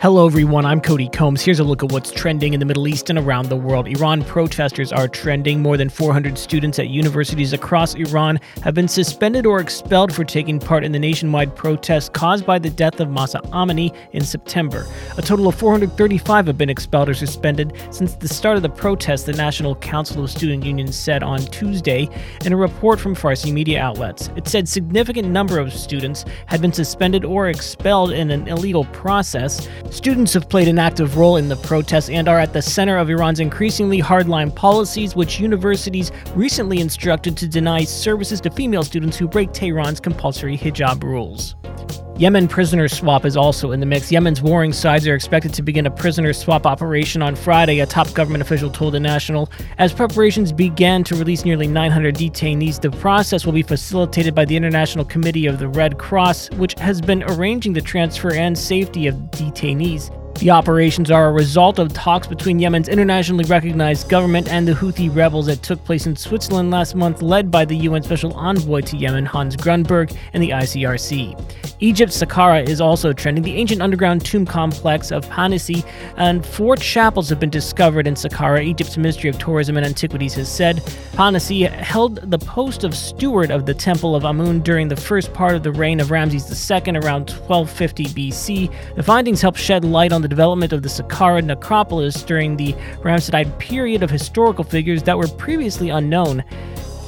Hello, everyone. I'm Cody Combs. Here's a look at what's trending in the Middle East and around the world. Iran protesters are trending. More than 400 students at universities across Iran have been suspended or expelled for taking part in the nationwide protests caused by the death of Mahsa Amini in September. A total of 435 have been expelled or suspended since the start of the protests, the National Council of Student Unions said on Tuesday in a report from Farsi media outlets. It said significant number of students had been suspended or expelled in an illegal process. Students have played an active role in the protests and are at the center of Iran's increasingly hardline policies, which universities recently instructed to deny services to female students who break Tehran's compulsory hijab rules. Yemen prisoner swap is also in the mix. Yemen's warring sides are expected to begin a prisoner swap operation on Friday, a top government official told the National. As preparations began to release nearly 900 detainees, the process will be facilitated by the International Committee of the Red Cross, which has been arranging the transfer and safety of detainees. The operations are a result of talks between Yemen's internationally recognized government and the Houthi rebels that took place in Switzerland last month, led by the UN Special Envoy to Yemen, Hans Grundberg, and the ICRC. Egypt's Saqqara is also trending. The ancient underground tomb complex of Panehsy and four chapels have been discovered in Saqqara. Egypt's Ministry of Tourism and Antiquities has said Panehsy held the post of steward of the Temple of Amun during the first part of the reign of Ramses II around 1250 BC. The findings help shed light on the the development of the Saqqara necropolis during the Ramesside period of historical figures that were previously unknown.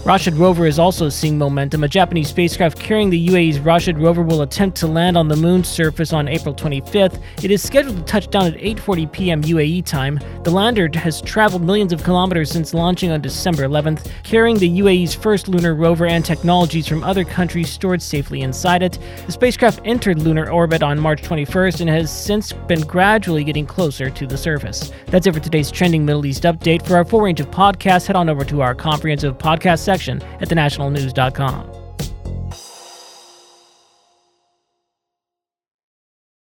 Rashid rover is also seeing momentum. A Japanese spacecraft carrying the UAE's Rashid rover will attempt to land on the moon's surface on April 25th. It is scheduled to touch down at 8:40 p.m. UAE time. The lander has traveled millions of kilometers since launching on December 11th, carrying the UAE's first lunar rover and technologies from other countries stored safely inside it. The spacecraft entered lunar orbit on March 21st and has since been gradually getting closer to the surface. That's it for today's trending Middle East update. For our full range of podcasts, head on over to our comprehensive podcast section at thenationalnews.com.